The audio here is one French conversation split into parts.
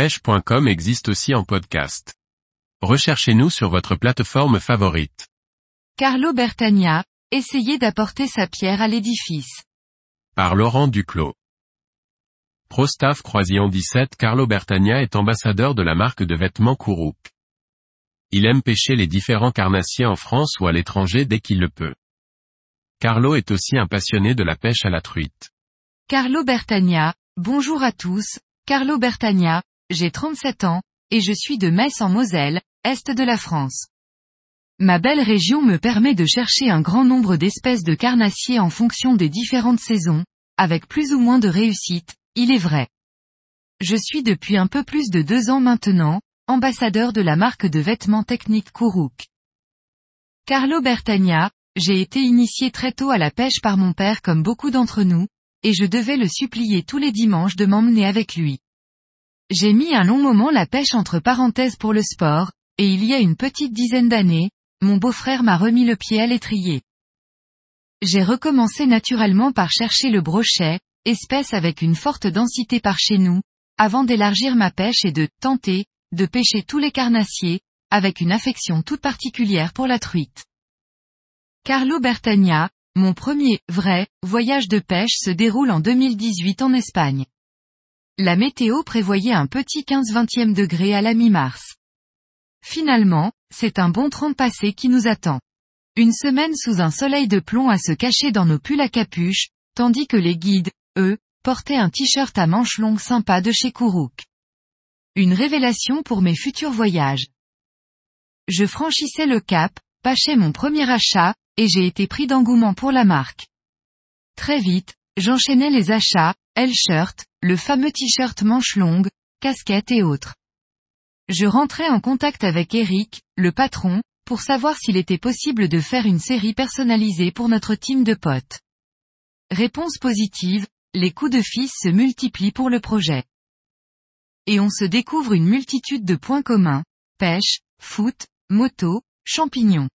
pêche.com existe aussi en podcast. Recherchez-nous sur votre plateforme favorite. Carlo Bertagna, essayez d'apporter sa pierre à l'édifice. Par Laurent Duclos. Prostaff Croisillon 17 Carlo Bertagna est ambassadeur de la marque de vêtements Kourouk. Il aime pêcher les différents carnassiers en France ou à l'étranger dès qu'il le peut. Carlo est aussi un passionné de la pêche à la truite. Carlo Bertagna, bonjour à tous, Carlo Bertagna, j'ai 37 ans, et je suis de Metz en Moselle, est de la France. Ma belle région me permet de chercher un grand nombre d'espèces de carnassiers en fonction des différentes saisons, avec plus ou moins de réussite, il est vrai. Je suis depuis un peu plus de deux ans maintenant, ambassadeur de la marque de vêtements techniques Kourouk. Carlo Bertagna, j'ai été initié très tôt à la pêche par mon père comme beaucoup d'entre nous, et je devais le supplier tous les dimanches de m'emmener avec lui. J'ai mis un long moment la pêche entre parenthèses pour le sport, et il y a une petite dizaine d'années, mon beau-frère m'a remis le pied à l'étrier. J'ai recommencé naturellement par chercher le brochet, espèce avec une forte densité par chez nous, avant d'élargir ma pêche et de tenter, de pêcher tous les carnassiers, avec une affection toute particulière pour la truite. Carlo Bertagna, mon premier, vrai, voyage de pêche se déroule en 2018 en Espagne. La météo prévoyait un petit 15-20e degré à la mi-mars. Finalement, c'est un bon 30 passé qui nous attend. Une semaine sous un soleil de plomb à se cacher dans nos pulls à capuche, tandis que les guides, eux, portaient un t-shirt à manches longues sympa de chez Kourouk. Une révélation pour mes futurs voyages. Je franchissais le cap, pâchais mon premier achat, et j'ai été pris d'engouement pour la marque. Très vite, j'enchaînais les achats, L-shirt, le fameux t-shirt manches longues, casquettes et autres. Je rentrais en contact avec Eric, le patron, pour savoir s'il était possible de faire une série personnalisée pour notre team de potes. Réponse positive, les coups de fils se multiplient pour le projet. Et on se découvre une multitude de points communs, pêche, foot, moto, champignons.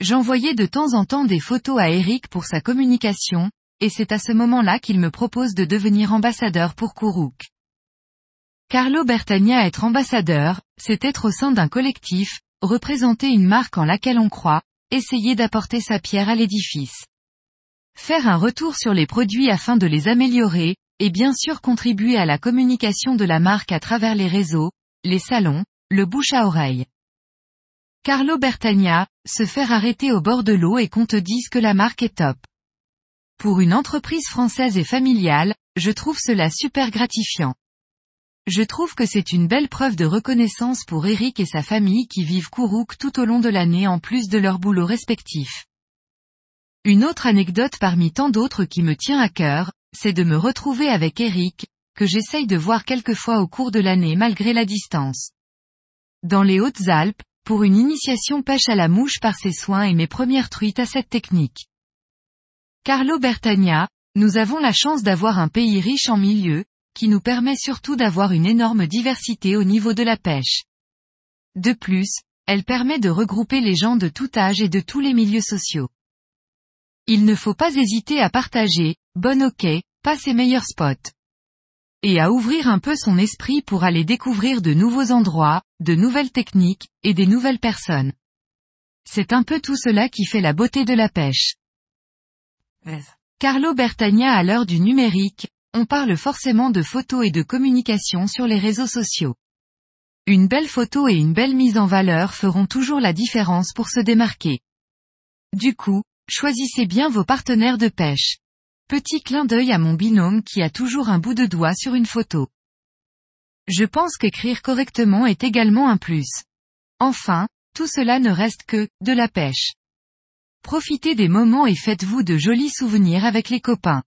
J'envoyais de temps en temps des photos à Eric pour sa communication, et c'est à ce moment-là qu'il me propose de devenir ambassadeur pour Kourouk. Carlo Bertagna être ambassadeur, c'est être au sein d'un collectif, représenter une marque en laquelle on croit, essayer d'apporter sa pierre à l'édifice. Faire un retour sur les produits afin de les améliorer, et bien sûr contribuer à la communication de la marque à travers les réseaux, les salons, le bouche à oreille. Carlo Bertagna, se faire arrêter au bord de l'eau et qu'on te dise que la marque est top. Pour une entreprise française et familiale, je trouve cela super gratifiant. Je trouve que c'est une belle preuve de reconnaissance pour Eric et sa famille qui vivent Kourouk tout au long de l'année en plus de leur boulot respectif. Une autre anecdote parmi tant d'autres qui me tient à cœur, c'est de me retrouver avec Eric, que j'essaye de voir quelquefois au cours de l'année malgré la distance. Dans les Hautes-Alpes, pour une initiation pêche à la mouche par ses soins et mes premières truites à cette technique. Carlo Bertagna, nous avons la chance d'avoir un pays riche en milieux, qui nous permet surtout d'avoir une énorme diversité au niveau de la pêche. De plus, elle permet de regrouper les gens de tout âge et de tous les milieux sociaux. Il ne faut pas hésiter à partager, bon ok, pas ses meilleurs spots. Et à ouvrir un peu son esprit pour aller découvrir de nouveaux endroits, de nouvelles techniques, et des nouvelles personnes. C'est un peu tout cela qui fait la beauté de la pêche. Carlo Bertagna à l'heure du numérique, on parle forcément de photos et de communication sur les réseaux sociaux. Une belle photo et une belle mise en valeur feront toujours la différence pour se démarquer. Du coup, choisissez bien vos partenaires de pêche. Petit clin d'œil à mon binôme qui a toujours un bout de doigt sur une photo. Je pense qu'écrire correctement est également un plus. Enfin, tout cela ne reste que, de la pêche. Profitez des moments et faites-vous de jolis souvenirs avec les copains.